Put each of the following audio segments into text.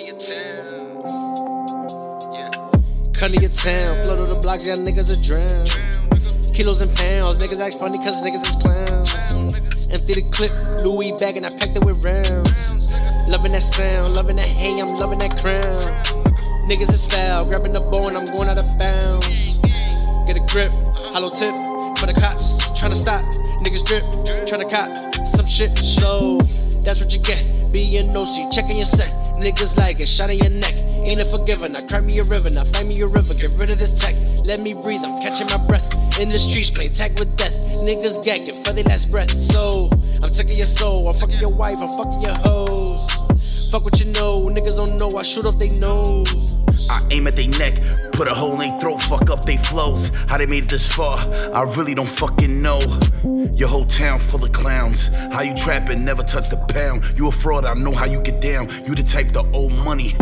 to your town. Yeah. To town, float to the blocks, young niggas are drown. Kilos and pounds, niggas act funny cause niggas is clowns. Empty the clip, Louis bag, and I packed it with rounds. Loving that sound, loving that hay, I'm loving that crown. Niggas is foul, grabbing the bow and I'm going out of bounds. Get a grip, hollow tip for the cops, tryna stop. Niggas drip, tryna cop some shit. So that's what you get. Being OC, checking your set. Niggas like it, shot in your neck. Ain't a forgiven. Now cry me a river, now find me a river. Get rid of this tech, let me breathe. I'm catching my breath. In the streets, play tag with death. Niggas gagging for their last breath. So I'm taking your soul, I'm fucking your wife, I'm fucking your hoes. Fuck what you know, niggas don't know. I shoot off they nose. I aim at they neck, put a hole in they throat, fuck up they flows. How they made it this far, I really don't fucking know. Your whole town full of clowns. How you trapping, never touch the pound. You a fraud, I know how you get down. You the type to owe money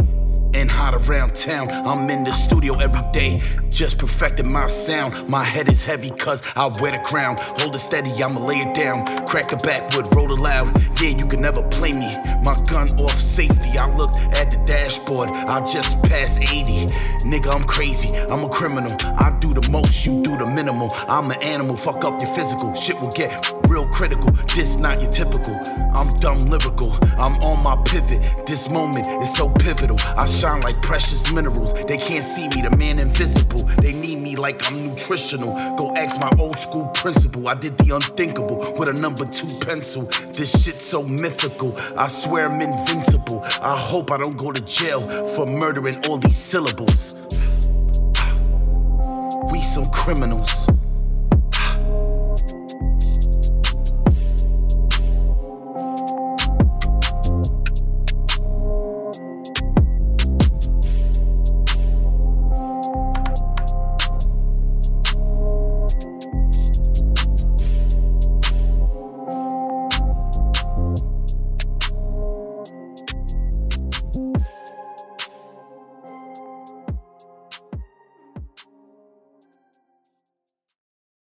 and hot around town. I'm in the studio every day, just perfecting my sound. My head is heavy cause I wear the crown. Hold it steady, I'ma lay it down. Crack the backwood, roll it loud. Yeah, you can never play me. My gun off safety. I looked at the dashboard, I just passed 80. Nigga, I'm crazy, I'm a criminal. I do the most, you do the minimal. I'm an animal, fuck up your physical. Shit will get real critical. This not your typical. I'm dumb lyrical. I'm on my pivot. This moment is so pivotal. I shine like precious minerals. They can't see me, the man invisible. They need me like I'm nutritional. Go ask my old school principal. I did the unthinkable with a number two pencil. This shit's so mythical. I swear I'm invincible. I hope I don't go to jail for murdering all these syllables. We some criminals.